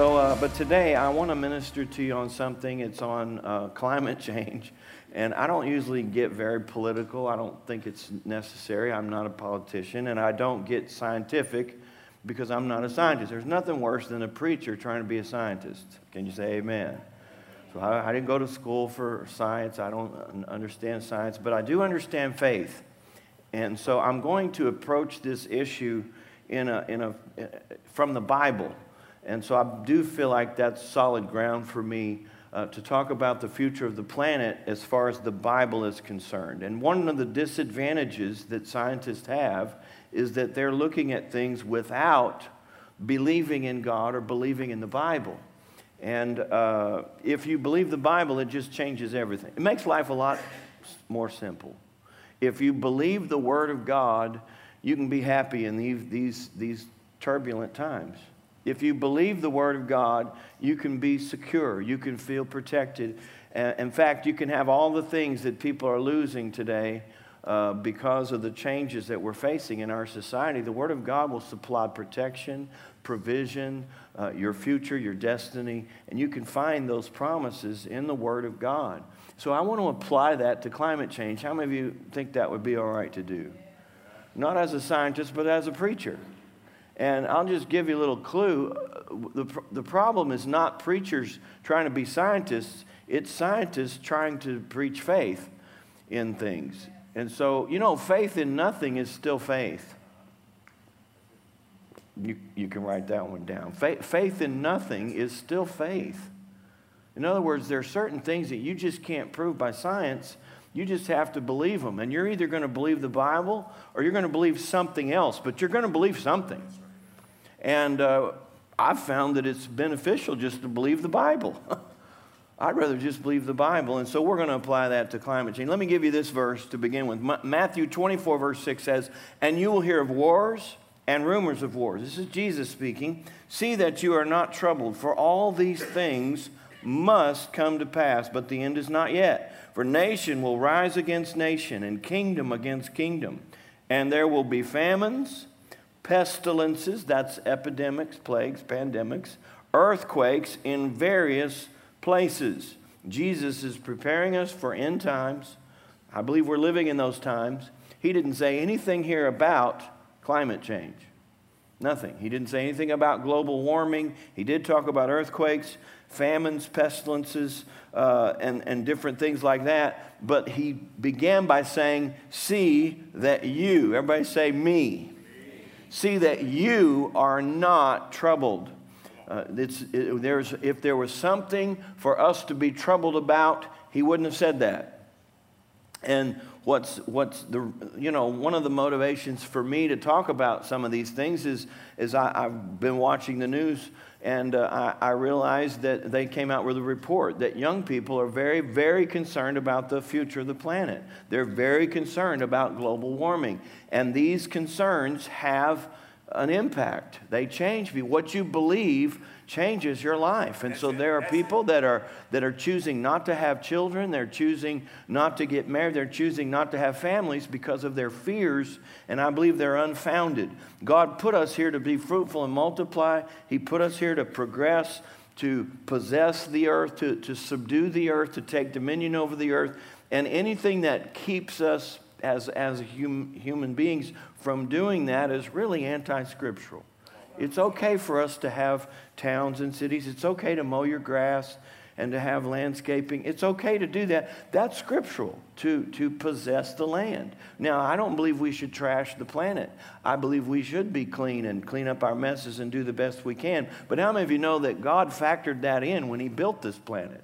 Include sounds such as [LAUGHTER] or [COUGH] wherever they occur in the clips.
So, uh, but today I want to minister to you on something. It's on uh, climate [LAUGHS] change. And I don't usually get very political. I don't think it's necessary. I'm not a politician. And I don't get scientific because I'm not a scientist. There's nothing worse than a preacher trying to be a scientist. Can you say amen? So I, I didn't go to school for science. I don't understand science, but I do understand faith. And so I'm going to approach this issue in a, in a, from the Bible. And so I do feel like that's solid ground for me uh, to talk about the future of the planet as far as the Bible is concerned. And one of the disadvantages that scientists have is that they're looking at things without believing in God or believing in the Bible. And uh, if you believe the Bible, it just changes everything. It makes life a lot more simple. If you believe the Word of God, you can be happy in these, these, these turbulent times. If you believe the Word of God, you can be secure, you can feel protected. In fact, you can have all the things that people are losing today uh, because of the changes that we're facing in our society. The Word of God will supply protection, provision, uh, your future, your destiny, and you can find those promises in the Word of God. So I want to apply that to climate change. How many of you think that would be all right to do? Not as a scientist, but as a preacher. And I'll just give you a little clue. The, the problem is not preachers trying to be scientists, it's scientists trying to preach faith in things. And so, you know, faith in nothing is still faith. You, you can write that one down. Faith, faith in nothing is still faith. In other words, there are certain things that you just can't prove by science. You just have to believe them. And you're either going to believe the Bible or you're going to believe something else, but you're going to believe something. And uh, I've found that it's beneficial just to believe the Bible. [LAUGHS] I'd rather just believe the Bible. And so we're going to apply that to climate change. Let me give you this verse to begin with. Matthew 24, verse 6 says, And you will hear of wars and rumors of wars. This is Jesus speaking. See that you are not troubled, for all these things must come to pass, but the end is not yet. For nation will rise against nation, and kingdom against kingdom. And there will be famines pestilences, that's epidemics, plagues, pandemics, earthquakes in various places. Jesus is preparing us for end times. I believe we're living in those times. He didn't say anything here about climate change. Nothing. He didn't say anything about global warming. He did talk about earthquakes, famines, pestilences, uh, and, and different things like that. But he began by saying, See that you, everybody say, me see that you are not troubled. Uh, it, there's, if there was something for us to be troubled about, he wouldn't have said that. And what's, what's the, you know, one of the motivations for me to talk about some of these things is, is I, have been watching the news and uh, I, I, realized that they came out with a report that young people are very, very concerned about the future of the planet. They're very concerned about global warming. And these concerns have an impact. They change me. What you believe changes your life. And so there are people that are that are choosing not to have children, they're choosing not to get married, they're choosing not to have families because of their fears, and I believe they're unfounded. God put us here to be fruitful and multiply. He put us here to progress, to possess the earth, to, to subdue the earth, to take dominion over the earth, and anything that keeps us as, as hum, human beings from doing that is really anti scriptural. It's okay for us to have towns and cities. It's okay to mow your grass and to have landscaping. It's okay to do that. That's scriptural to, to possess the land. Now, I don't believe we should trash the planet. I believe we should be clean and clean up our messes and do the best we can. But how many of you know that God factored that in when He built this planet?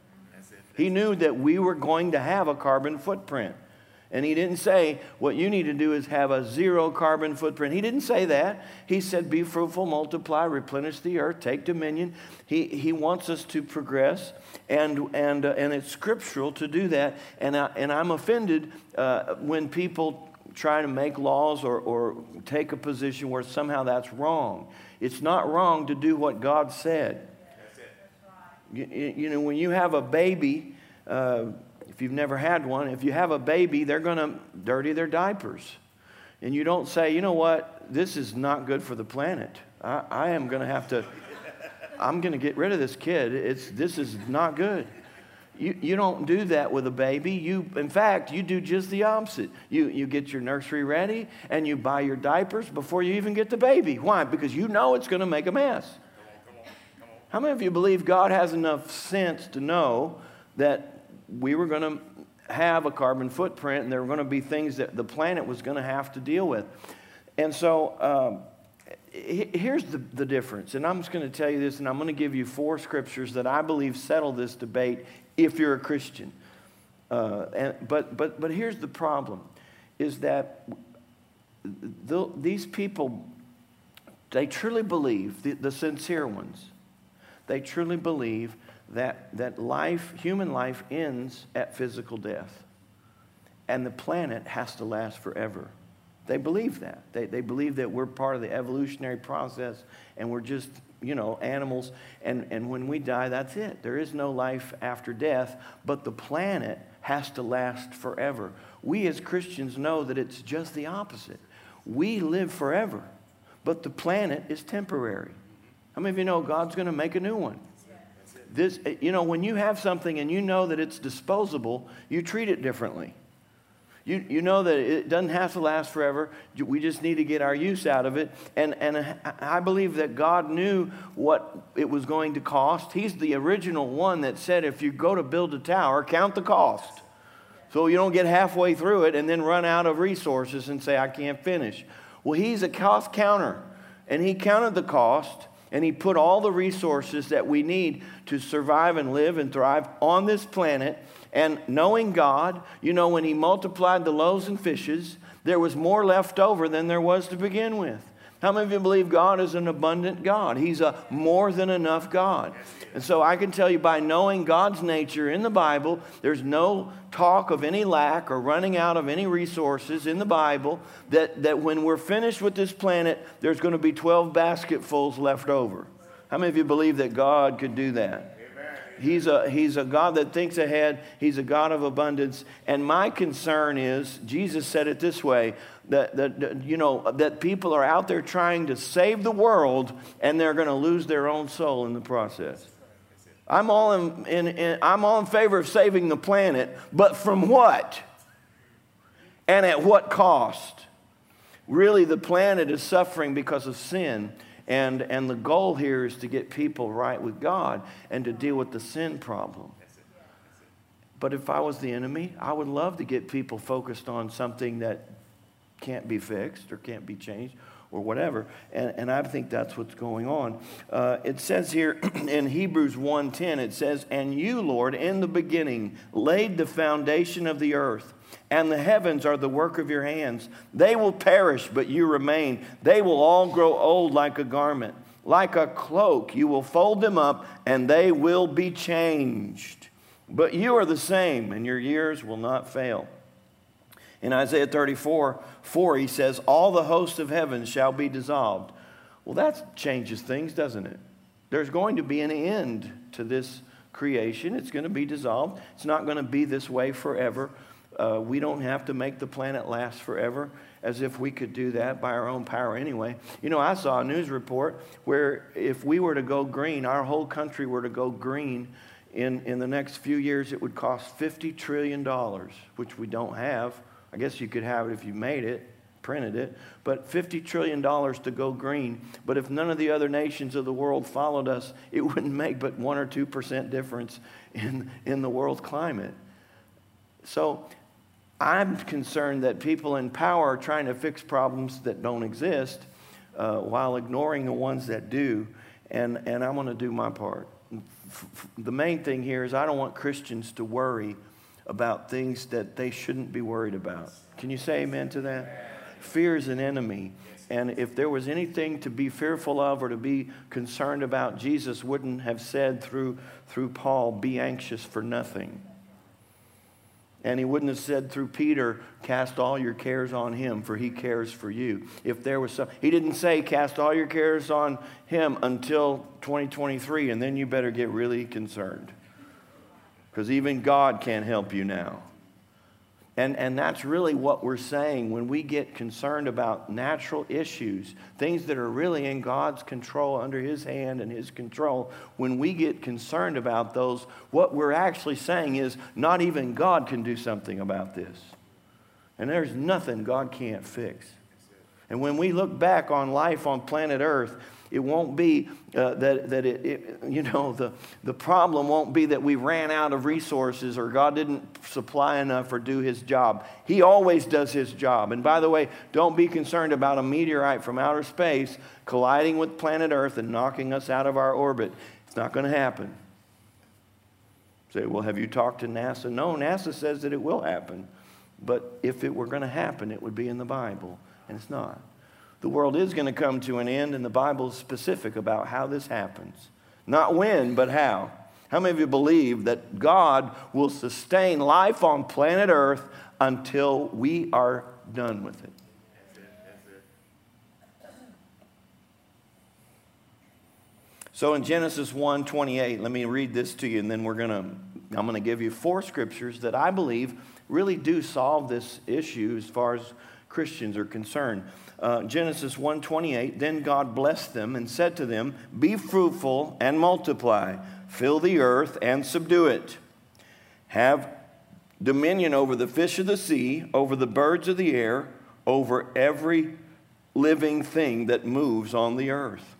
He knew that we were going to have a carbon footprint. And he didn't say, what you need to do is have a zero carbon footprint. He didn't say that. He said, be fruitful, multiply, replenish the earth, take dominion. He, he wants us to progress, and, and, uh, and it's scriptural to do that. And, I, and I'm offended uh, when people try to make laws or, or take a position where somehow that's wrong. It's not wrong to do what God said. You, you know, when you have a baby, uh, if you've never had one, if you have a baby, they're going to dirty their diapers. And you don't say, you know what, this is not good for the planet. I, I am going to have to. I'm going to get rid of this kid. It's, this is not good. You, you don't do that with a baby. You, in fact, you do just the opposite. You, you get your nursery ready and you buy your diapers before you even get the baby. Why? Because you know it's going to make a mess. How many of you believe God has enough sense to know that we were going to have a carbon footprint and there were going to be things that the planet was going to have to deal with? And so, um, here's the, the difference. And I'm just going to tell you this, and I'm going to give you four scriptures that I believe settle this debate if you're a Christian. Uh, and, but, but, but here's the problem is that the, these people, they truly believe, the, the sincere ones, they truly believe that, that life, human life, ends at physical death. And the planet has to last forever. They believe that. They, they believe that we're part of the evolutionary process and we're just, you know, animals. And, and when we die, that's it. There is no life after death, but the planet has to last forever. We as Christians know that it's just the opposite. We live forever, but the planet is temporary. How many of you know God's going to make a new one? This, you know, when you have something and you know that it's disposable, you treat it differently. You, you know that it doesn't have to last forever. We just need to get our use out of it. And, and I believe that God knew what it was going to cost. He's the original one that said, if you go to build a tower, count the cost. So you don't get halfway through it and then run out of resources and say, I can't finish. Well, He's a cost counter. And He counted the cost and He put all the resources that we need to survive and live and thrive on this planet and knowing God, you know, when he multiplied the loaves and fishes, there was more left over than there was to begin with. How many of you believe God is an abundant God? He's a more than enough God. And so I can tell you by knowing God's nature in the Bible, there's no talk of any lack or running out of any resources in the Bible, that, that when we're finished with this planet, there's going to be 12 basketfuls left over. How many of you believe that God could do that? He's a, he's a God that thinks ahead. He's a God of abundance. And my concern is, Jesus said it this way, that, that, you know, that people are out there trying to save the world and they're going to lose their own soul in the process. I'm all in, in, in, I'm all in favor of saving the planet, but from what? And at what cost? Really, the planet is suffering because of sin. And, and the goal here is to get people right with God and to deal with the sin problem. But if I was the enemy, I would love to get people focused on something that can't be fixed or can't be changed or whatever. And, and I think that's what's going on. Uh, it says here [CLEARS THROAT] in Hebrews 1.10, it says, And you, Lord, in the beginning laid the foundation of the earth and the heavens are the work of your hands. They will perish, but you remain. They will all grow old like a garment. Like a cloak, you will fold them up, and they will be changed. But you are the same, and your years will not fail. In Isaiah 34 4, he says, All the hosts of heaven shall be dissolved. Well, that changes things, doesn't it? There's going to be an end to this creation. It's going to be dissolved. It's not going to be this way forever. Uh, we don't have to make the planet last forever as if we could do that by our own power anyway. You know, I saw a news report where if we were to go green, our whole country were to go green in, in the next few years, it would cost $50 trillion, which we don't have. I guess you could have it if you made it, printed it, but $50 trillion to go green. But if none of the other nations of the world followed us, it [LAUGHS] wouldn't make but 1 or 2% difference in, in the world's climate. So I'm concerned that people in power are trying to fix problems that don't exist uh, while ignoring the ones that do. And, and I'm going to do my part. The main thing here is I don't want Christians to worry about things that they shouldn't be worried about. Can you say amen to that? Fear is an enemy. And if there was anything to be fearful of or to be concerned about, Jesus wouldn't have said through, through Paul, be anxious for nothing. And he wouldn't have said through Peter, cast all your cares on him, for he cares for you. If there was some, he didn't say cast all your cares on him until 2023, and then you better get really concerned. Because even God can't help you now. And, and that's really what we're saying when we get concerned about natural issues, things that are really in God's control, under His hand and His control. When we get concerned about those, what we're actually saying is not even God can do something about this. And there's nothing God can't fix. And when we look back on life on planet Earth, it won't be uh, that, that it, it, you know, [LAUGHS] the, the problem won't be that we ran out of resources or God didn't supply enough or do his job. He always does his job. And by the way, don't be concerned about a meteorite from outer space colliding with planet Earth and knocking us out of our orbit. It's not going to happen. Say, well, have you talked to NASA? No, NASA says that it will happen. But if it were going to happen, it would be in the Bible, and it's not. The world is going to come to an end, and the Bible is specific about how this happens. Not when, but how. How many of you believe that God will sustain life on planet Earth until we are done with it? So in Genesis 1 28, let me read this to you, and then we're to, I'm going to give you four scriptures that I believe really do solve this issue as far as Christians are concerned. Uh, Genesis 1:28, then God blessed them and said to them, "Be fruitful and multiply, fill the earth and subdue it. Have dominion over the fish of the sea, over the birds of the air, over every living thing that moves on the earth."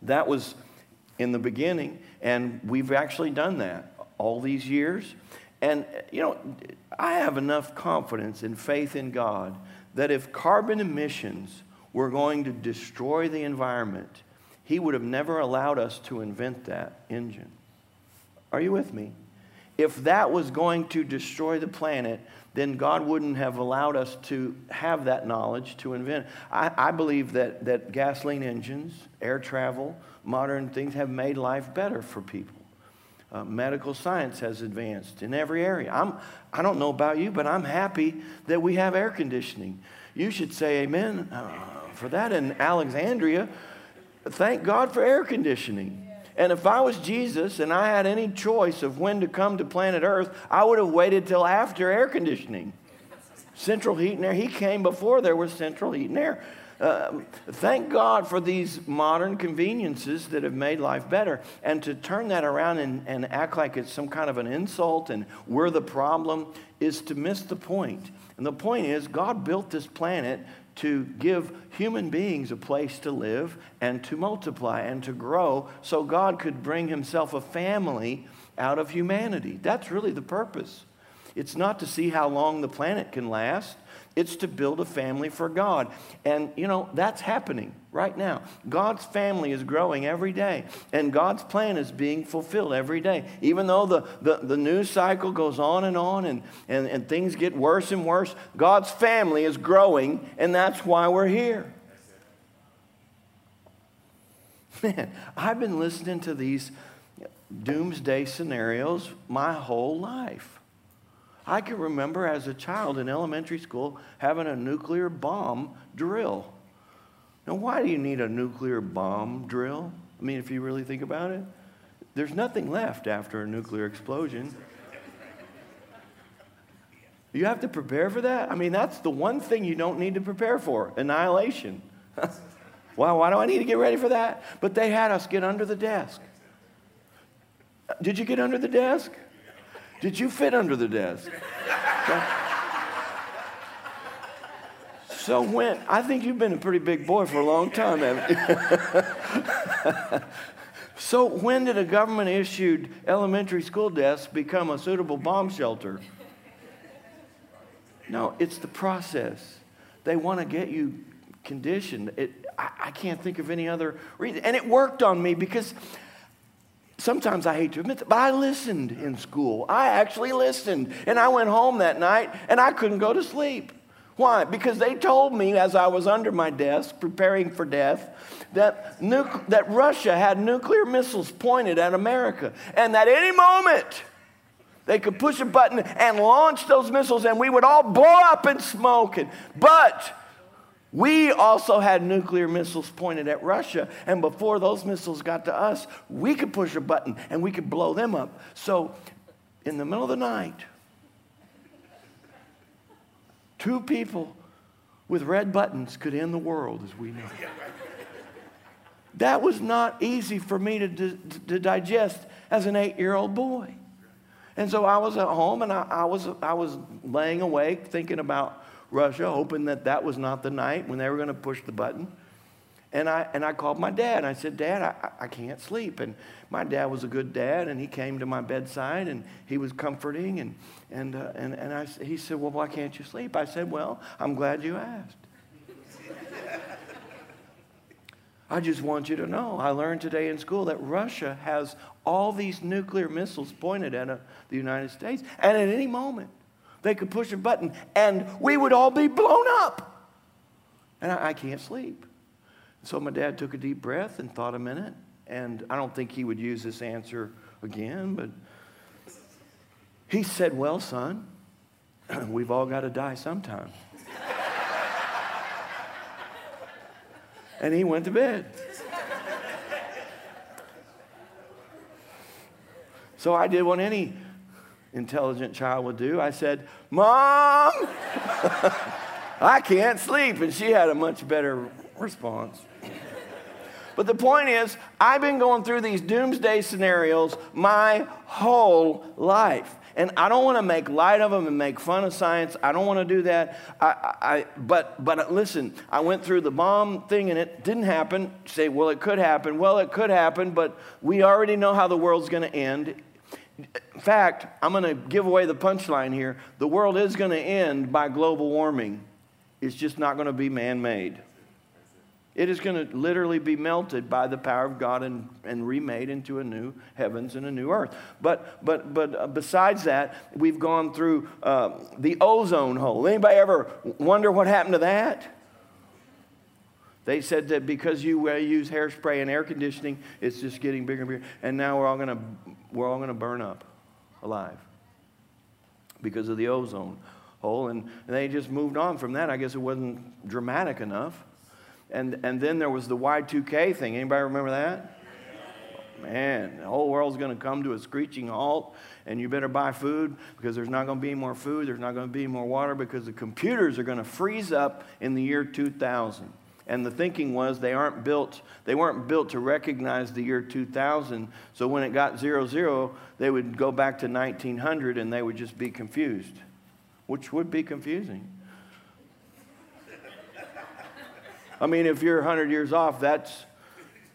That was in the beginning, and we've actually done that all these years. And, you know, I have enough confidence and faith in God that if carbon emissions were going to destroy the environment, He would have never allowed us to invent that engine. Are you with me? If that was going to destroy the planet, then God wouldn't have allowed us to have that knowledge to invent. I, I, believe that, that gasoline engines, air travel, modern things have made life better for people. Uh, medical science has advanced in every area. I'm, I don't know about you, but I'm happy that we have air conditioning. You should say amen uh, for that in Alexandria. Thank God for air conditioning. And if I was Jesus and I had any choice of when to come to planet Earth, I would have waited till after air conditioning. Central heat and air. He came before there was central heat and air. Um, thank God for these modern conveniences that have made life better. And to turn that around and, and act like it's some kind of an insult and we're the problem is to miss the point. And the point is, God built this planet to give human beings a place to live and to multiply and to grow so God could bring himself a family out of humanity. That's really the purpose. It's not to see how long the planet can last. It's to build a family for God. And, you know, that's happening right now. God's family is growing every day, and God's plan is being fulfilled every day. Even though the, the, the news cycle goes on and on and, and, and things get worse and worse, God's family is growing, and that's why we're here. Man, I've been listening to these doomsday scenarios my whole life. I can remember as a child in elementary school having a nuclear bomb drill. Now, why do you need a nuclear bomb drill? I mean, if you really think about it, there's nothing left after a nuclear explosion. You have to prepare for that? I mean, that's the one thing you don't need to prepare for annihilation. [LAUGHS] well, why do I need to get ready for that? But they had us get under the desk. Did you get under the desk? Did you fit under the desk? So when I think you've been a pretty big boy for a long time, haven't you? [LAUGHS] so when did a government issued elementary school desk become a suitable bomb shelter? No, it's the process. They want to get you conditioned. It, I, I can't think of any other reason. And it worked on me because sometimes I hate to admit that, but I listened in school. I actually listened. And I went home that night and I couldn't go to sleep. Why? Because they told me as I was under my desk preparing for death that, that Russia had nuclear missiles pointed at America and that any moment they could push a button and launch those missiles and we would all blow up in smoke. And, but we also had nuclear missiles pointed at Russia, and before those missiles got to us, we could push a button and we could blow them up. So, in the middle of the night, Two people with red buttons could end the world as we know. It. That was not easy for me to, to, to digest as an eight year old boy. And so I was at home and I, I, was, I was laying awake thinking about Russia, hoping that that was not the night when they were going to push the button. And I, and I called my dad. And I said, Dad, I, I can't sleep. And my dad was a good dad, and he came to my bedside, and he was comforting. And, and, uh, and, and I, he said, Well, why can't you sleep? I said, Well, I'm glad you asked. I just want you to know, I learned today in school that Russia has all these nuclear missiles pointed at uh, the United States, and at any moment, they could push a button and we would all be blown up. And I, I can't sleep. So my dad took a deep breath and thought a minute, and I don't think he would use this answer again, but he said, Well, son, [CLEARS THROAT] we've all got to die sometime. and he went to bed. So I did what any intelligent child would do. I said, Mom, [LAUGHS] I can't sleep. And she had a much better response. But the point is, I've been going through these doomsday scenarios my whole life. And I don't want to make light of them and make fun of science. I don't want to do that. I, I, but, but uh, listen, I went through the bomb thing and it didn't happen. Say, well, it could happen. Well, it could happen, but we already know how the world's going to end. In fact, I'm going to give away the punchline here. The world is going to end by global warming, it's just not going to be man made. It is going to literally be melted by the power of God and, and remade into a new heavens and a new earth. But, but, but uh, besides that, we've gone through uh, the ozone hole. Anybody ever wonder what happened to that? They said that because you use hairspray and air conditioning, it's just getting bigger and bigger. And now we're all going to we're all to burn up alive because of the ozone hole. And, and they just moved on from that. I guess it wasn't dramatic enough. And, and then there was the Y2K thing. Anybody remember that? Man, the whole world's going to come to a screeching halt, and you better buy food because there's not going to be more food, there's not going to be more water because the computers are going to freeze up in the year 2000. And the thinking was they aren't built, they weren't built to recognize the year 2000. So when it got zero zero, they would go back to 1900 and they would just be confused, which would be confusing. I mean, if you're 100 years off, that's,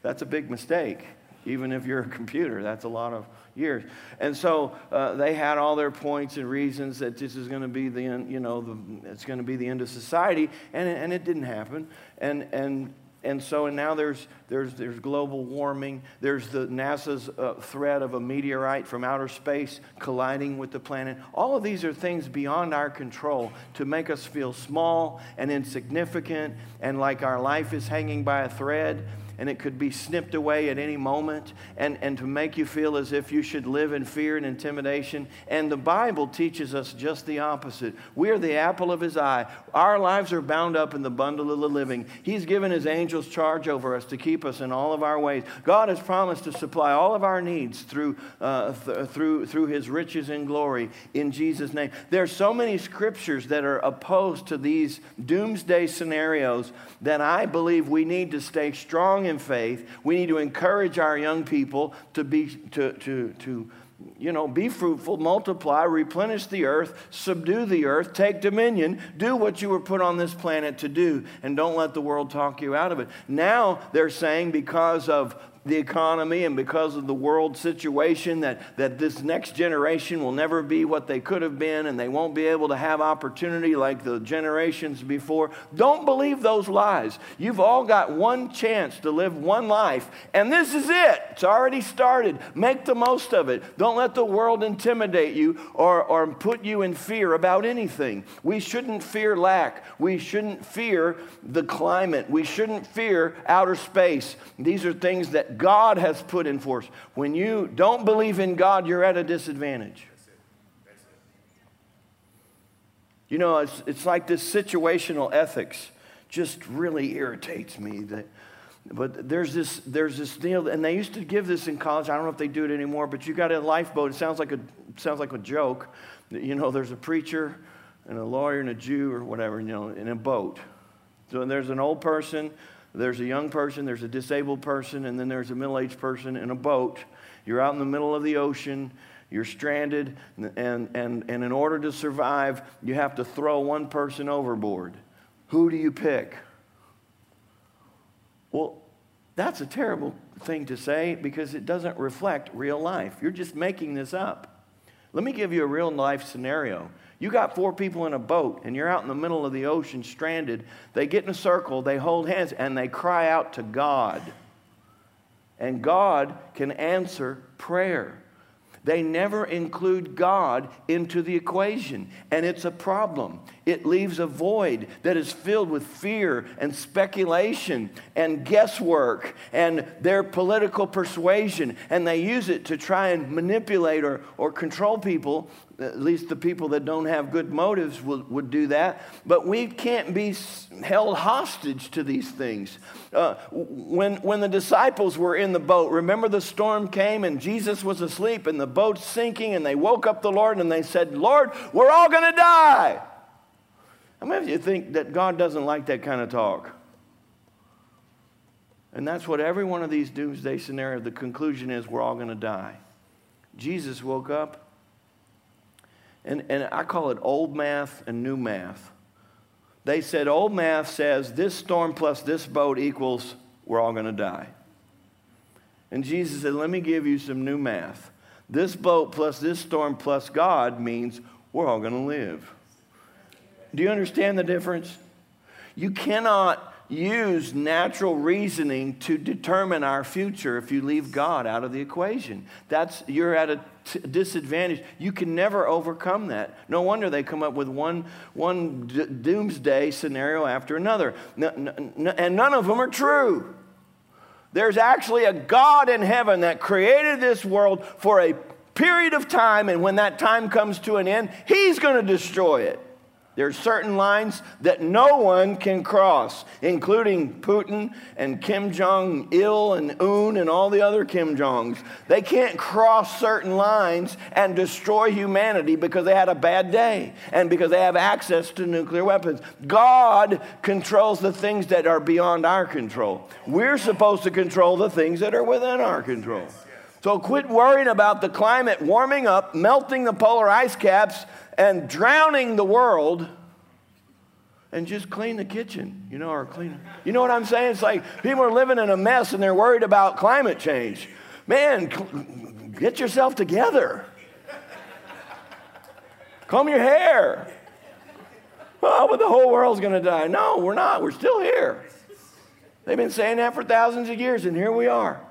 that's a big mistake. Even if you're a computer, that's a lot of years. And so uh, they had all their points and reasons that this is going to be the end, you know, the, it's going to be the end of society, and, and it didn't happen. And, and and so and now there's, there's, there's global warming. There's the NASA's uh, threat of a meteorite from outer space colliding with the planet. All of these are things beyond our control to make us feel small and insignificant and like our life is hanging by a thread and it could be snipped away at any moment and, and to make you feel as if you should live in fear and intimidation. And the Bible teaches us just the opposite. We are the apple of his eye. Our lives are bound up in the bundle of the living. He's given his angels charge over us to keep us in all of our ways. God has promised to supply all of our needs through, uh, th- through, through his riches and glory in Jesus' name. There are so many scriptures that are opposed to these doomsday scenarios that I believe we need to stay strong in faith. We need to encourage our young people to be to to to you know, be fruitful, multiply, replenish the earth, subdue the earth, take dominion, do what you were put on this planet to do, and don't let the world talk you out of it. Now they're saying because of the economy and because of the world situation that, that this next generation will never be what they could have been and they won't be able to have opportunity like the generations before. Don't believe those lies. You've all got one chance to live one life, and this is it. It's already started. Make the most of it. Don't let the world intimidate you or, or put you in fear about anything. We shouldn't fear lack. We shouldn't fear the climate. We shouldn't fear outer space. These are things that God has put in force. When you don't believe in God, you're at a disadvantage. You know, it's, it's like this situational ethics just really irritates me. That, but there's this, there's this deal, and they used to give this in college. I don't know if they do it anymore, but you got a lifeboat. It sounds like a, sounds like a joke. You know, there's a preacher and a lawyer and a Jew or whatever, you know, in a boat. So there's an old person, there's a young person, there's a disabled person, and then there's a middle aged person in a boat. You're out in the middle of the ocean, you're stranded, and, and, and in order to survive, you have to throw one person overboard. Who do you pick? Well, that's a terrible thing to say because it doesn't reflect real life. You're just making this up. Let me give you a real life scenario. You got four people in a boat and you're out in the middle of the ocean stranded. They get in a circle, they hold hands, and they cry out to God. And God can answer prayer. They never include God into the equation, and it's a problem. It leaves a void that is filled with fear and speculation and guesswork and their political persuasion, and they use it to try and manipulate or, or control people at least the people that don't have good motives would, would do that. But we can't be held hostage to these things. Uh, when, when the disciples were in the boat, remember the storm came and Jesus was asleep and the boat's sinking, and they woke up the Lord and they said, Lord, we're all going to die. How many of you think that God doesn't like that kind of talk? And that's what every one of these doomsday scenarios, the conclusion is we're all going to die. Jesus woke up and, and I call it old math and new math. They said old math says this storm plus this boat equals we're all going to die. And Jesus said, Let me give you some new math. This boat plus this storm plus God means we're all going to live. Do you understand the difference? You cannot use natural reasoning to determine our future if you leave God out of the equation. That's you're at a disadvantage. You can never overcome that. No wonder they come up with one one d- doomsday scenario after another, n- n- and none of them are true. There's actually a God in heaven that created this world for a period of time, and when that time comes to an end, He's going to destroy it. There are certain lines that no one can cross, including Putin and Kim Jong il and Un and all the other Kim Jongs. They can't cross certain lines and destroy humanity because they had a bad day and because they have access to nuclear weapons. God controls the things that are beyond our control. We're supposed to control the things that are within our control. So quit worrying about the climate warming up, melting the polar ice caps, and drowning the world and just clean the kitchen, you know, or clean. You know what I'm saying? It's like people are living in a mess and they're worried about climate change. Man, get yourself together. Comb your hair. Oh, but the whole world's going to die. No, we're not. We're still here. They've been saying that for thousands of years, and here we are.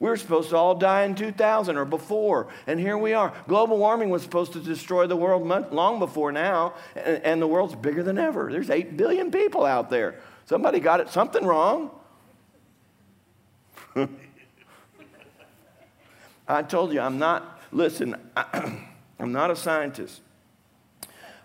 We were supposed to all die in 2000 or before, and here we are. Global warming was supposed to destroy the world long before now, and, the world's bigger than ever. There's 8 billion people out there. Somebody got it something wrong. [LAUGHS] I told you, I'm not, listen, [CLEARS THROAT] I'm not a scientist.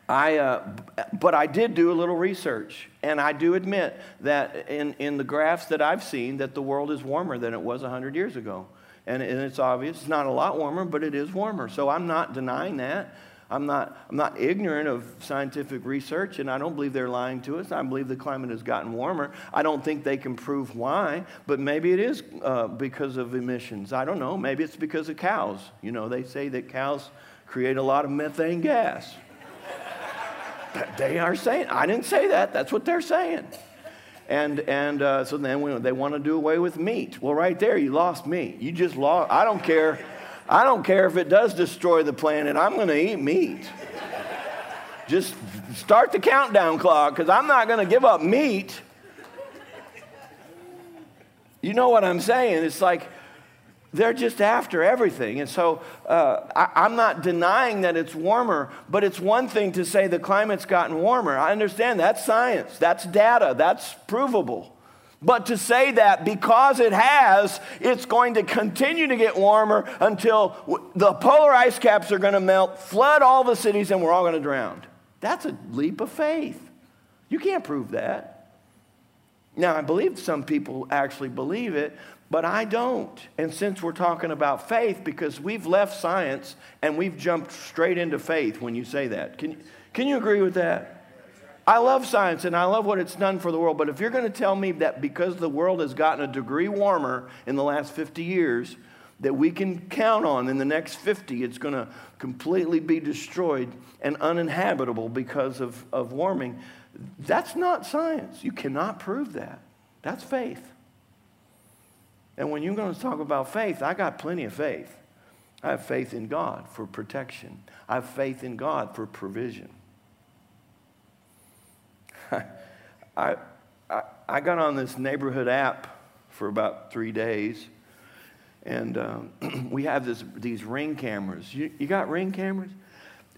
I, uh, but I did do a little research, and I do admit that in, in the graphs that I've seen, that the world is warmer than it was 100 years ago. And, and it's obvious, it's not a lot warmer, but it is warmer. So I'm not denying that. I'm not, I'm not ignorant of scientific research, and I don't believe they're lying to us. I believe the climate has gotten warmer. I don't think they can prove why, but maybe it is uh, because of emissions. I don't know. Maybe it's because of cows. You know, they say that cows create a lot of methane gas. They are saying, I didn't say that. That's what they're saying. And, and uh, so then we, they want to do away with meat. Well, right there, you lost me. You just lost. I don't care. I don't care if it does destroy the planet. I'm going to eat meat. Just start the countdown clock because I'm not going to give up meat. You know what I'm saying? It's like they're just after everything. And so uh, I, am not denying that it's warmer, but it's one thing to say the climate's gotten warmer. I understand that's science, that's data, that's provable. But to say that because it has, it's going to continue to get warmer until the polar ice caps are going to melt, flood all the cities, and we're all going to drown. That's a leap of faith. You can't prove that. Now, I believe some people actually believe it, but I don't. And since we're talking about faith, because we've left science and we've jumped straight into faith when you say that. Can, can you agree with that? I love science and I love what it's done for the world, but if you're going to tell me that because the world has gotten a degree warmer in the last 50 years, that we can count on in the next 50, it's going to completely be destroyed and uninhabitable because of, of warming, that's not science. You cannot prove that. That's faith. And when you're going to talk about faith, I got plenty of faith. I have faith in God for protection, I have faith in God for provision. [LAUGHS] I, I, I got on this neighborhood app for about three days, and um, [CLEARS THROAT] we have this, these ring cameras. You, you got ring cameras?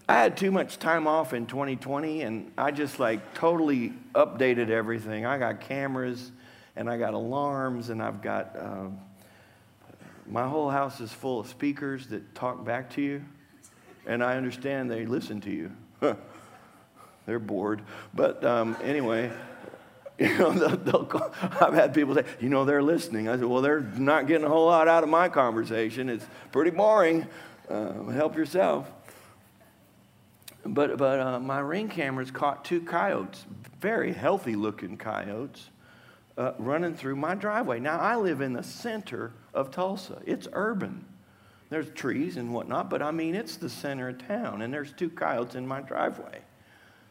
I had too much time off in 2020, and I just like totally updated everything. I got cameras, and I got alarms, and I've got uh, my whole house is full of speakers that talk back to you, and I understand they listen to you. [LAUGHS] They're bored, but um, anyway. [LAUGHS] You know, they'll, they'll I've had people say, you know, they're listening. I said, well, they're not getting a whole lot out of my conversation. It's pretty boring. Uh, help yourself. But, but uh, my ring cameras caught two coyotes, very healthy looking coyotes, uh, running through my driveway. Now, I live in the center of Tulsa, it's urban. There's trees and whatnot, but I mean, it's the center of town, and there's two coyotes in my driveway.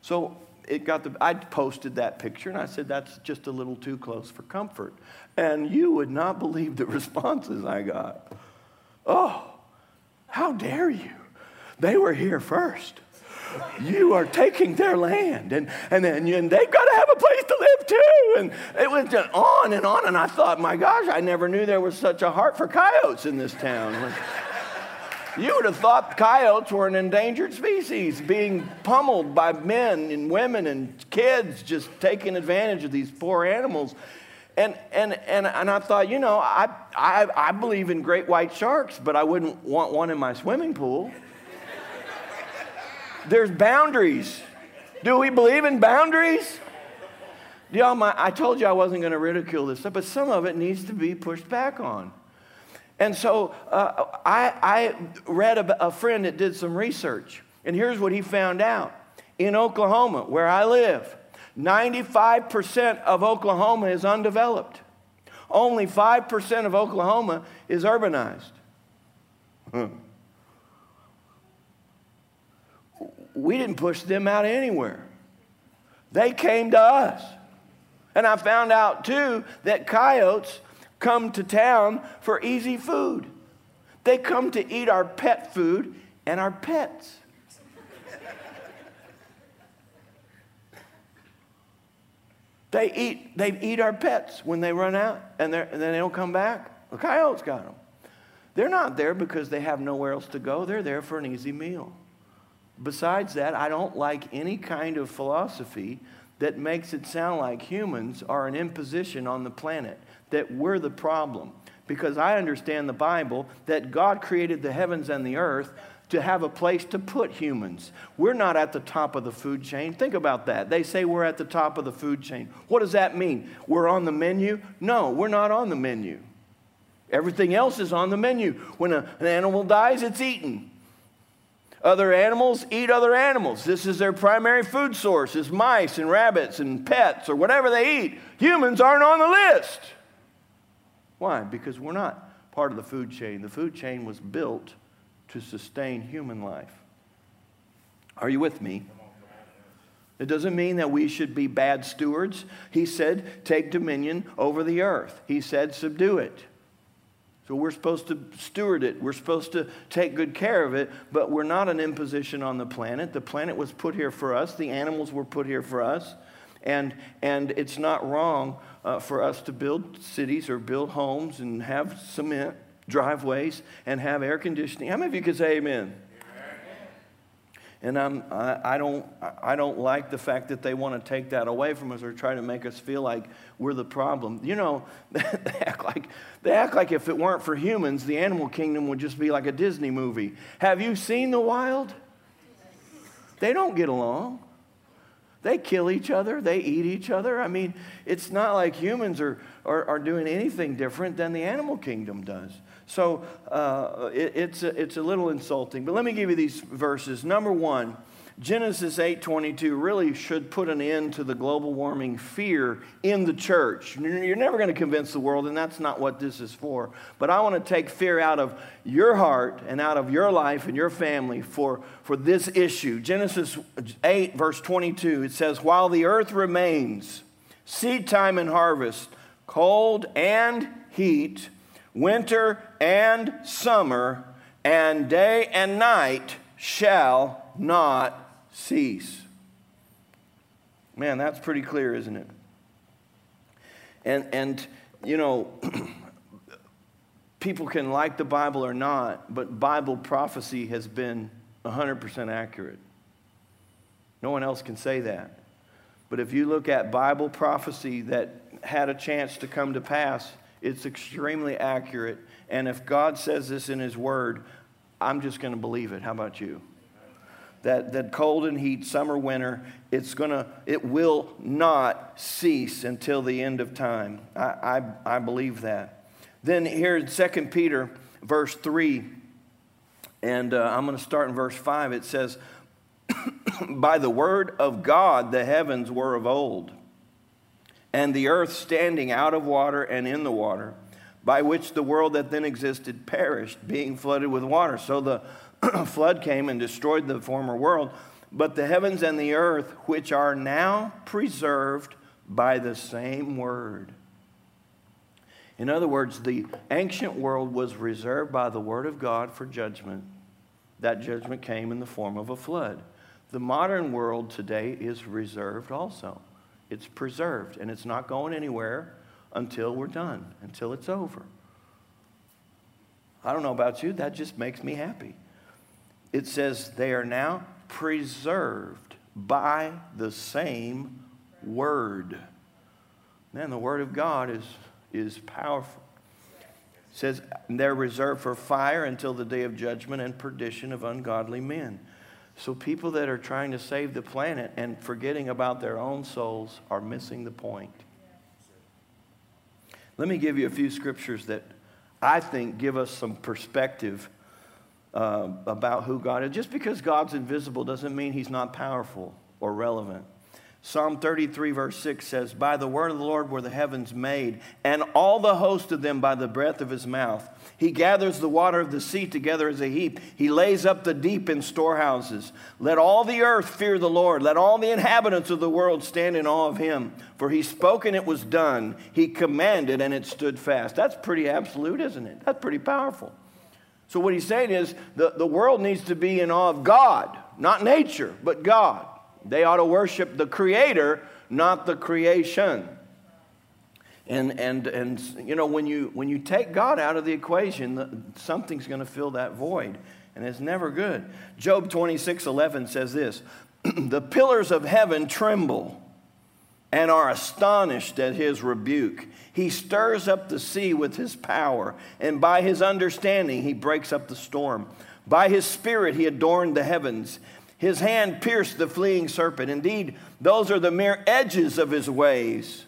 So it got the, I posted that picture and I said, that's just a little too close for comfort. And you would not believe the [LAUGHS] responses I got. Oh, how dare you? They were here first you are taking their land. And, and then and they've got to have a place to live too. And it went on and on. And I thought, my gosh, I never knew there was such a heart for coyotes in this town. [LAUGHS] You would have thought coyotes were an endangered species being pummeled by men and women and kids just taking advantage of these poor animals. And, and, and, and I thought, you know, I, I, I believe in great white sharks, but I wouldn't want one in my swimming pool. There's boundaries. Do we believe in boundaries? Y'all, my, I told you I wasn't going to ridicule this stuff, but some of it needs to be pushed back on. And so uh, I, I, read a, a friend that did some research, and here's what he found out. In Oklahoma, where I live, 95% of Oklahoma is undeveloped. Only 5% of Oklahoma is urbanized. We didn't push them out anywhere. They came to us. And I found out too that coyotes come to town for easy food. They come to eat our pet food and our pets. they eat, they eat our pets when they run out and, and then they don't come back. The coyotes got them. They're not there because they have nowhere else to go. They're there for an easy meal. Besides that, I don't like any kind of philosophy that makes it sound like humans are an imposition on the planet, that we're the problem. Because I understand the Bible that God created the heavens and the earth to have a place to put humans. We're not at the top of the food chain. Think about that. They say we're at the top of the food chain. What does that mean? We're on the menu? No, we're not on the menu. Everything else is on the menu. When a, an animal dies, it's eaten. Other animals eat other animals. This is their primary food source is mice and rabbits and pets or whatever they eat. Humans aren't on the list. Why? Because we're not part of the food chain. The food chain was built to sustain human life. Are you with me? It doesn't mean that we should be bad stewards. He said, take dominion over the earth. He said, subdue it. So we're supposed to steward it. We're supposed to take good care of it, but we're not an imposition on the planet. The planet was put here for us, the animals were put here for us. And, and it's not wrong uh, for us to build cities or build homes and have cement driveways and have air conditioning. How many of you could say amen? And I'm, I, don't, I don't like the fact that they want to take that away from us or try to make us feel like we're the problem. You know, [LAUGHS] they act like, they act like if it weren't for humans, the animal kingdom would just be like a Disney movie. Have you seen the wild? They don't get along. They kill each other, they eat each other. I mean, it's not like humans are, are, are doing anything different than the animal kingdom does. So uh, it, it's, a, it's a little insulting. But let me give you these verses. Number one, Genesis 8:22 really should put an end to the global warming fear in the church. You're never going to convince the world and that's not what this is for. But I want to take fear out of your heart and out of your life and your family for, for this issue. Genesis 8 verse 22 it says while the earth remains seed time and harvest cold and heat winter and summer and day and night shall not cease. Man, that's pretty clear, isn't it? And, and you know, [CLEARS THROAT] people can like the Bible or not, but Bible prophecy has been 100% accurate. No one else can say that. But if you look at Bible prophecy that had a chance to come to pass, it's extremely accurate. And if God says this in His Word, I'm just going to believe it. How about you? that, that cold and heat, summer, winter, it's gonna, it will not cease until the end of time. I, I, I believe that. Then here in 2 Peter, verse 3, and uh, I'm going to start in verse 5. It says, [COUGHS] By the word of God the heavens were of old, and the earth standing out of water and in the water, by which the world that then existed perished, being flooded with water. So the [CLEARS THROAT] flood came and destroyed the former world, but the heavens and the earth, which are now preserved by the same word. In other words, the ancient world was reserved by the word of God for judgment. That judgment came in the form of a flood. The modern world today is reserved also. It's preserved, and it's not going anywhere until we're done, until it's over. I don't know about you, that just makes me happy it says they are now preserved by the same word. Man, the word of God is, is powerful. It says they're reserved for fire until the day of judgment and perdition of ungodly men. So people that are trying to save the planet and forgetting about their own souls are missing the point. Let me give you a few scriptures that I think give us some perspective uh, about who God is. Just because God's invisible doesn't mean he's not powerful or relevant. Psalm 33, verse 6 says, By the word of the Lord were the heavens made, and all the host of them by the breath of his mouth. He gathers the water of the sea together as a heap. He lays up the deep in storehouses. Let all the earth fear the Lord. Let all the inhabitants of the world stand in awe of him. For he spoke and it was done. He commanded and it stood fast. That's pretty absolute, isn't it? That's pretty powerful. So, what he's saying is the, the world needs to be in awe of God, not nature, but God. They ought to worship the Creator, not the creation. And, and, and you know, when you, when you take God out of the equation, something's going to fill that void, and it's never good. Job 26 11 says this [CLEARS THROAT] The pillars of heaven tremble and are astonished at his rebuke. He stirs up the sea with his power, and by his understanding he breaks up the storm. By his spirit he adorned the heavens. His hand pierced the fleeing serpent. Indeed, those are the mere edges of his ways.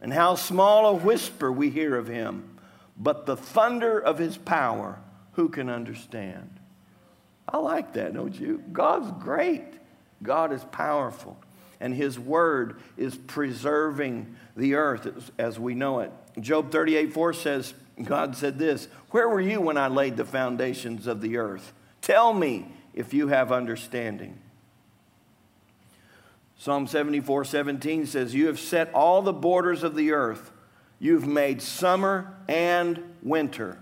And how small a whisper we hear of him. But the thunder of his power, who can understand? I like that, don't you? God's great. God is powerful and his word is preserving the earth as we know it. Job 38 4 says, God said this Where were you when I laid the foundations of the earth? Tell me if you have understanding. Psalm 74 17 says, You have set all the borders of the earth, you've made summer and winter.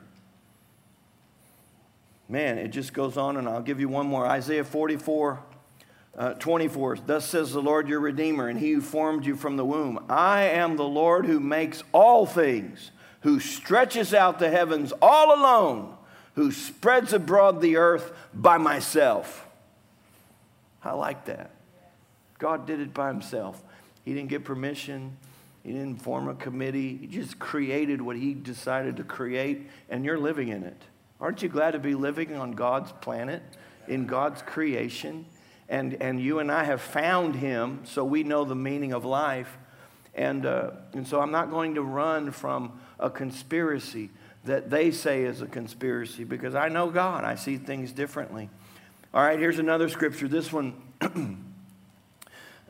Man, it just goes on, and I'll give you one more. Isaiah 44 uh, 24, thus says the Lord your Redeemer, and he who formed you from the womb. I am the Lord who makes all things, who stretches out the heavens all alone, who spreads abroad the earth by myself. I like that. God did it by himself. He didn't get permission. He didn't form a committee. He just created what he decided to create, and you're living in it. Aren't you glad to be living on God's planet, in God's creation? And, and you and I have found him, so we know the meaning of life. And, uh, and so I'm not going to run from a conspiracy that they say is a conspiracy because I know God. I see things differently. All right, here's another scripture. This one [CLEARS THROAT]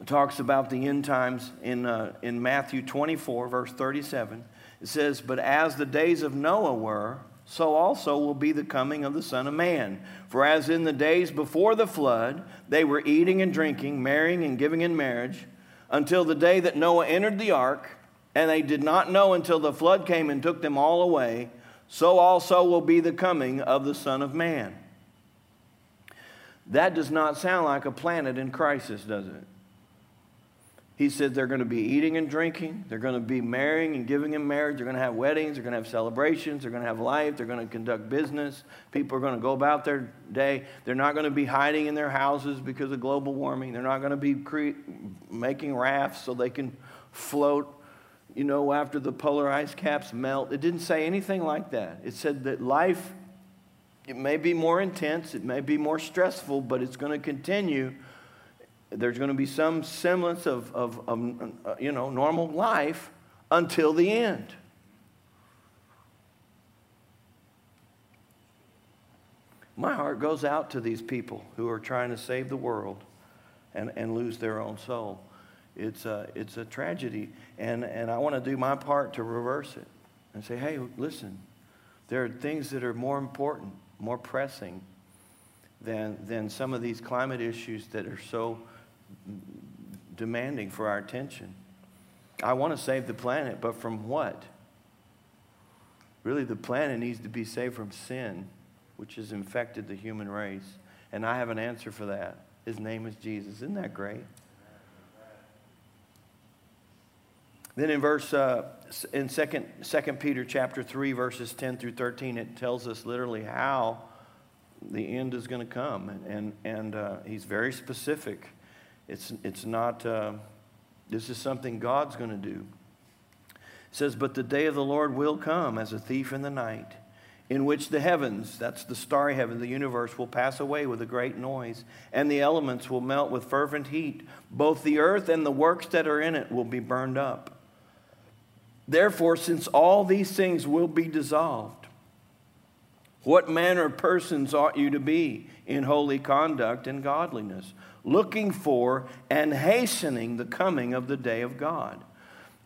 talks about the end times in, uh, in Matthew 24, verse 37. It says, But as the days of Noah were, so also will be the coming of the Son of Man. For as in the days before the flood, they were eating and drinking, marrying and giving in marriage, until the day that Noah entered the ark, and they did not know until the flood came and took them all away, so also will be the coming of the Son of Man. That does not sound like a planet in crisis, does it? He said they're going to be eating and drinking. They're going to be marrying and giving in marriage. They're going to have weddings. They're going to have celebrations. They're going to have life. They're going to conduct business. People are going to go about their day. They're not going to be hiding in their houses because of global warming. They're not going to be cre- making rafts so they can float, you know, after the polar ice caps melt. It didn't say anything like that. It said that life, it may be more intense, it may be more stressful, but it's going to continue there's going to be some semblance of, of, of you know, normal life until the end. My heart goes out to these people who are trying to save the world and, and lose their own soul. It's a, it's a tragedy, and, and I want to do my part to reverse it and say, hey, listen, there are things that are more important, more pressing than, than some of these climate issues that are so demanding for our attention. I want to save the planet, but from what? Really, the planet needs to be saved from sin, which has infected the human race. And I have an answer for that. His name is Jesus. Isn't that great? Then in verse uh, in second second Peter chapter three verses ten through thirteen, it tells us literally how the end is going to come, and and, uh, he's very specific. It's, it's not, uh, this is something God's going to do. It says, But the day of the Lord will come as a thief in the night, in which the heavens, that's the starry heaven, the universe, will pass away with a great noise, and the elements will melt with fervent heat. Both the earth and the works that are in it will be burned up. Therefore, since all these things will be dissolved, what manner of persons ought you to be in holy conduct and godliness? looking for and hastening the coming of the day of God.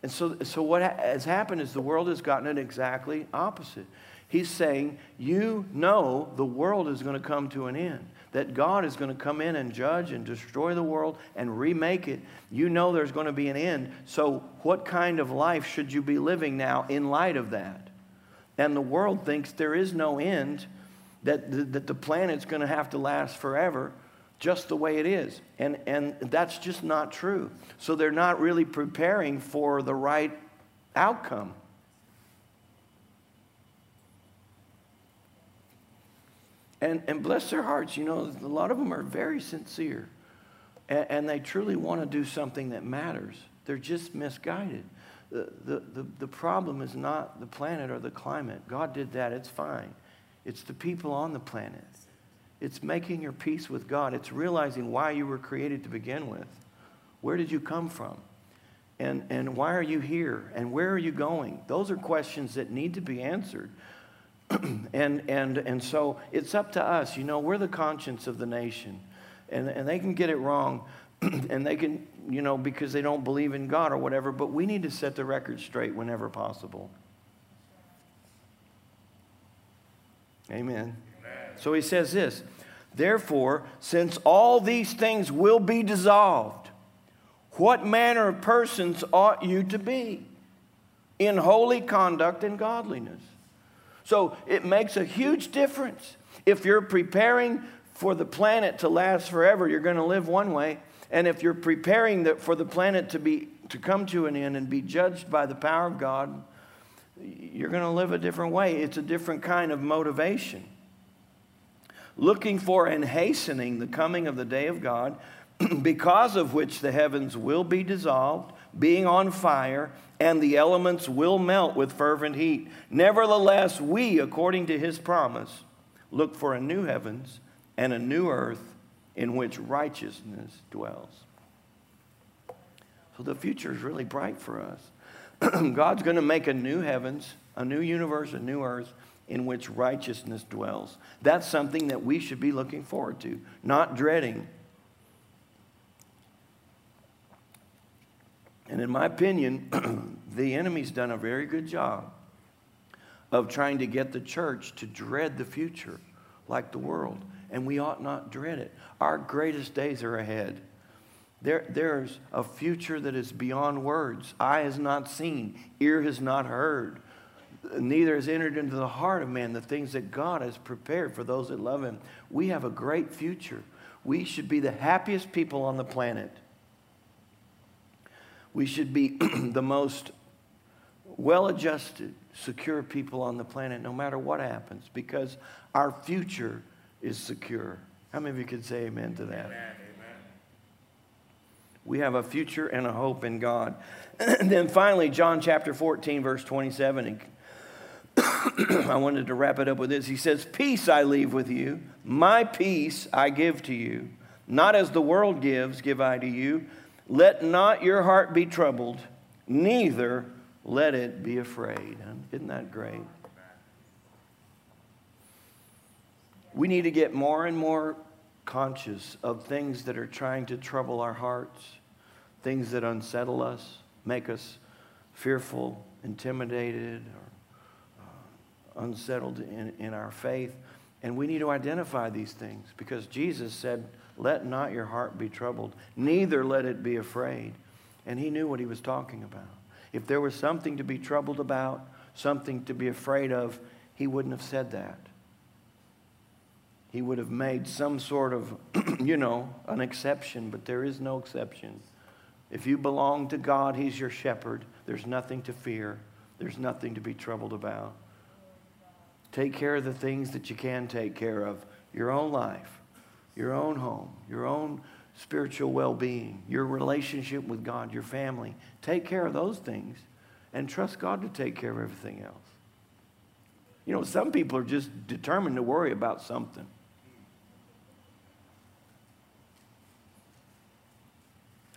And so, so what has happened is the world has gotten it exactly opposite. He's saying, You know the world is going to come to an end, that God is going to come in and judge and destroy the world and remake it. You know there's going to be an end. So, what kind of life should you be living now in light of that? And the world thinks there is no end, that, that the planet's going to have to last forever just the way it is. And, and that's just not true. So they're not really preparing for the right outcome. And, and bless their hearts, you know, a lot of them are very sincere. And, and they truly want to do something that matters. They're just misguided. The, the, the, the problem is not the planet or the climate. God did that, it's fine. It's the people on the planet. It's making your peace with God. It's realizing why you were created to begin with. Where did you come from? And, and why are you here? And where are you going? Those are questions that need to be answered. [CLEARS THROAT] and, and, and so it's up to us. You know, we're the conscience of the nation. And, and they can get it wrong. [CLEARS THROAT] and they can, you know, because they don't believe in God or whatever. But we need to set the record straight whenever possible. Amen. So he says this Therefore, since all these things will be dissolved, what manner of persons ought you to be in holy conduct and godliness? So it makes a huge difference. If you're preparing for the planet to last forever, you're going to live one way. And if you're preparing for the planet to, be, to come to an end and be judged by the power of God, you're going to live a different way. It's a different kind of motivation looking for and hastening the coming of the day of God, [CLEARS THROAT] because of which the heavens will be dissolved, being on fire, and the elements will melt with fervent heat. Nevertheless, we, according to his promise, look for a new heavens and a new earth in which righteousness dwells. So the future is really bright for us. [CLEARS THROAT] God's going to make a new heavens, a new universe, a new earth in which righteousness dwells. That's something that we should be looking forward to, not dreading. And in my opinion, [CLEARS THROAT] the enemy's done a very good job of trying to get the church to dread the future like the world. And we ought not dread it. Our greatest days are ahead. There, there's a future that is beyond words. Eye has not seen, ear has not heard, neither has entered into the heart of man the things that God has prepared for those that love him. We have a great future. We should be the happiest people on the planet. We should be [CLEARS THROAT] the most well adjusted, secure people on the planet no matter what happens because our future is secure. How many of you could say amen to that? Amen. We have a future and a hope in God. and [CLEARS THROAT] then finally, John chapter 14, verse 27. [CLEARS THROAT] I wanted to wrap it up with this. He says, Peace I leave with you, my peace I give to you. Not as the world gives, give I to you. Let not your heart be troubled, neither let it be afraid. Isn't that great? We need to get more and more conscious of things that are trying to trouble our hearts, things that unsettle us, make us fearful, intimidated, or uh, unsettled in, in our faith. And we need to identify these things because Jesus said, Let not your heart be troubled, neither let it be afraid. And he knew what he was talking about. If there was something to be troubled about, something to be afraid of, he wouldn't have said that he would have made some sort of, [CLEARS THROAT] you know, an exception, but there is no exception. If you belong to God, He's your shepherd. There's nothing to fear, there's nothing to be troubled about. Take care of the things that you can take care of your own life, your own home, your own spiritual well being, your relationship with God, your family. Take care of those things and trust God to take care of everything else. You know, some people are just determined to worry about something.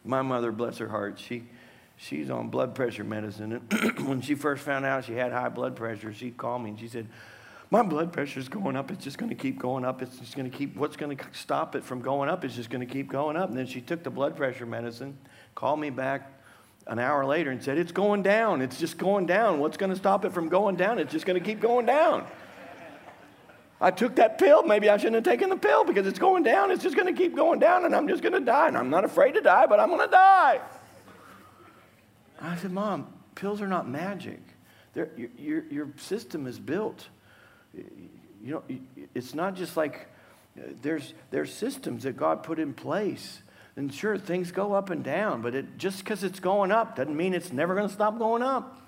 my mother, bless her heart, she, she's on blood pressure medicine. And [CLEARS THROAT] when she first found out she had high blood pressure, she called me and she said, my blood pressure is going up. It's just going to keep going up. It's just going to keep, what's going to stop it from going up is just going to keep going up. And then she took the blood pressure medicine, called me back an hour later and said, It's going down. It's just going down. What's going to stop it from going down? It's just going to keep going down. I took that pill. Maybe I shouldn't have taken the pill because it's going down. It's just going to keep going down, and I'm just going to die. And I'm not afraid to die, but I'm going to die. I said, Mom, pills are not magic. Your, your, your system is built. You know, it's not just like there's, there's systems that God put in place. And sure, things go up and down, but it, just because it's going up doesn't mean it's never going to stop going up.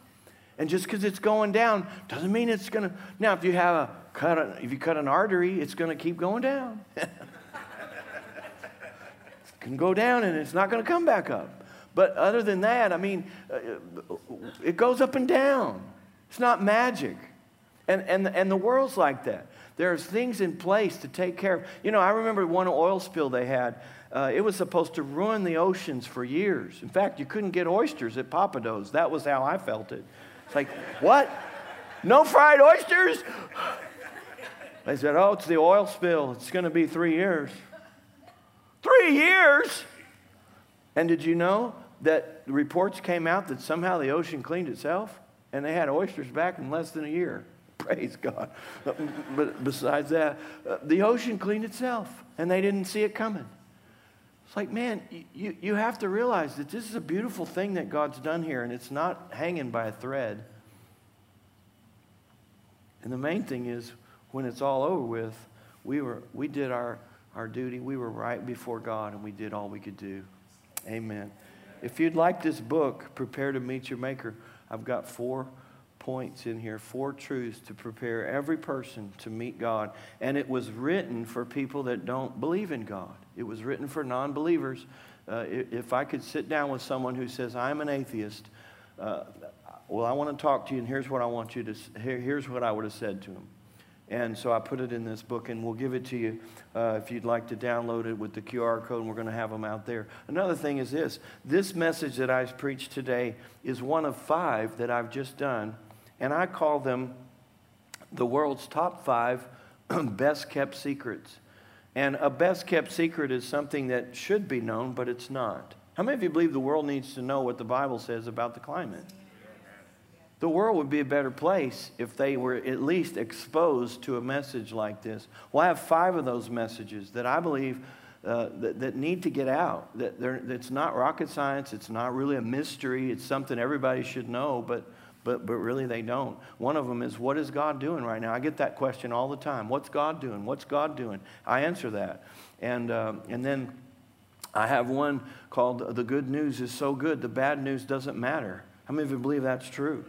And just because it's going down doesn't mean it's going to. Now, if you have a cut, a, if you cut an artery, it's going to keep going down. [LAUGHS] it can go down and it's not going to come back up. But other than that, I mean, uh, it goes up and down. It's not magic. And, and, and the world's like that. There's things in place to take care of. You know, I remember one oil spill they had. Uh, it was supposed to ruin the oceans for years. In fact, you couldn't get oysters at Pappadeaux. That was how I felt it. It's like, what? No fried oysters? They said, oh, it's the oil spill. It's going to be three years. Three years? And did you know that reports came out that somehow the ocean cleaned itself and they had oysters back in less than a year? Praise God. But besides that, uh, the ocean cleaned itself and they didn't see it coming. It's like, man, you, you have to realize that this is a beautiful thing that God's done here and it's not hanging by a thread. And the main thing is, when it's all over with, we, were, we did our, our duty. We were right before God and we did all we could do. Amen. If you'd like this book, Prepare to Meet Your Maker, I've got four points in here, four truths to prepare every person to meet God. And it was written for people that don't believe in God, it was written for non believers. Uh, if I could sit down with someone who says, I'm an atheist, uh, well, I want to talk to you, and here's what I want you to, here, here's what I would have said to him And so I put it in this book, and we'll give it to you uh, if you'd like to download it with the QR code, and we're going to have them out there. Another thing is this this message that I've preached today is one of five that I've just done, and I call them the world's top five [CLEARS THROAT] best kept secrets. And a best kept secret is something that should be known, but it's not. How many of you believe the world needs to know what the Bible says about the climate? The world would be a better place if they were at least exposed to a message like this. Well, I have five of those messages that I believe uh, that, that, need to get out. That it's not rocket science. It's not really a mystery. It's something everybody should know, but, but, but really they don't. One of them is, What is God doing right now? I get that question all the time. What's God doing? What's God doing? I answer that. And, uh, and then I have one called The Good News is So Good, the bad news doesn't matter. How many of you believe that's true?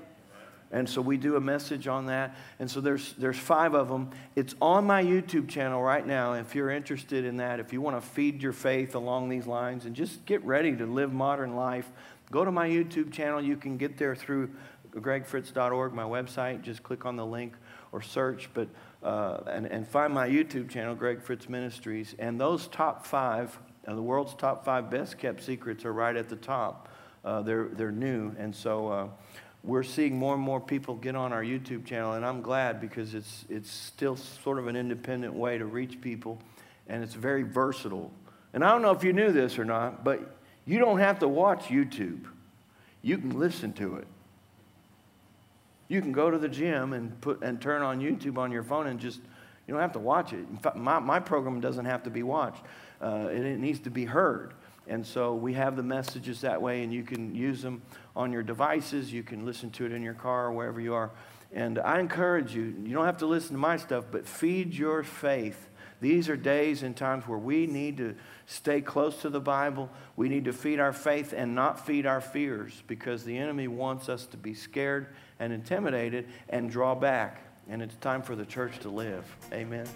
And so we do a message on that. And so there's, there's five of them. It's on my YouTube channel right now. If you're interested in that, if you want to feed your faith along these lines and just get ready to live modern life, go to my YouTube channel. You can get there through gregfritz.org, my website. Just click on the link or search, but uh, and, and find my YouTube channel, Greg Fritz Ministries. And those top five, uh, the world's top five best kept secrets, are right at the top. Uh, they're they're new, and so uh, we're seeing more and more people get on our YouTube channel, and I'm glad because it's, it's still sort of an independent way to reach people, and it's very versatile. And I don't know if you knew this or not, but you don't have to watch YouTube, you can listen to it. You can go to the gym and, put, and turn on YouTube on your phone and just, you don't have to watch it. In fact, my, my program doesn't have to be watched, uh, it, it needs to be heard. And so we have the messages that way, and you can use them on your devices. You can listen to it in your car or wherever you are. And I encourage you, you don't have to listen to my stuff, but feed your faith. These are days and times where we need to stay close to the Bible. We need to feed our faith and not feed our fears because the enemy wants us to be scared and intimidated and draw back. And it's time for the church to live. Amen.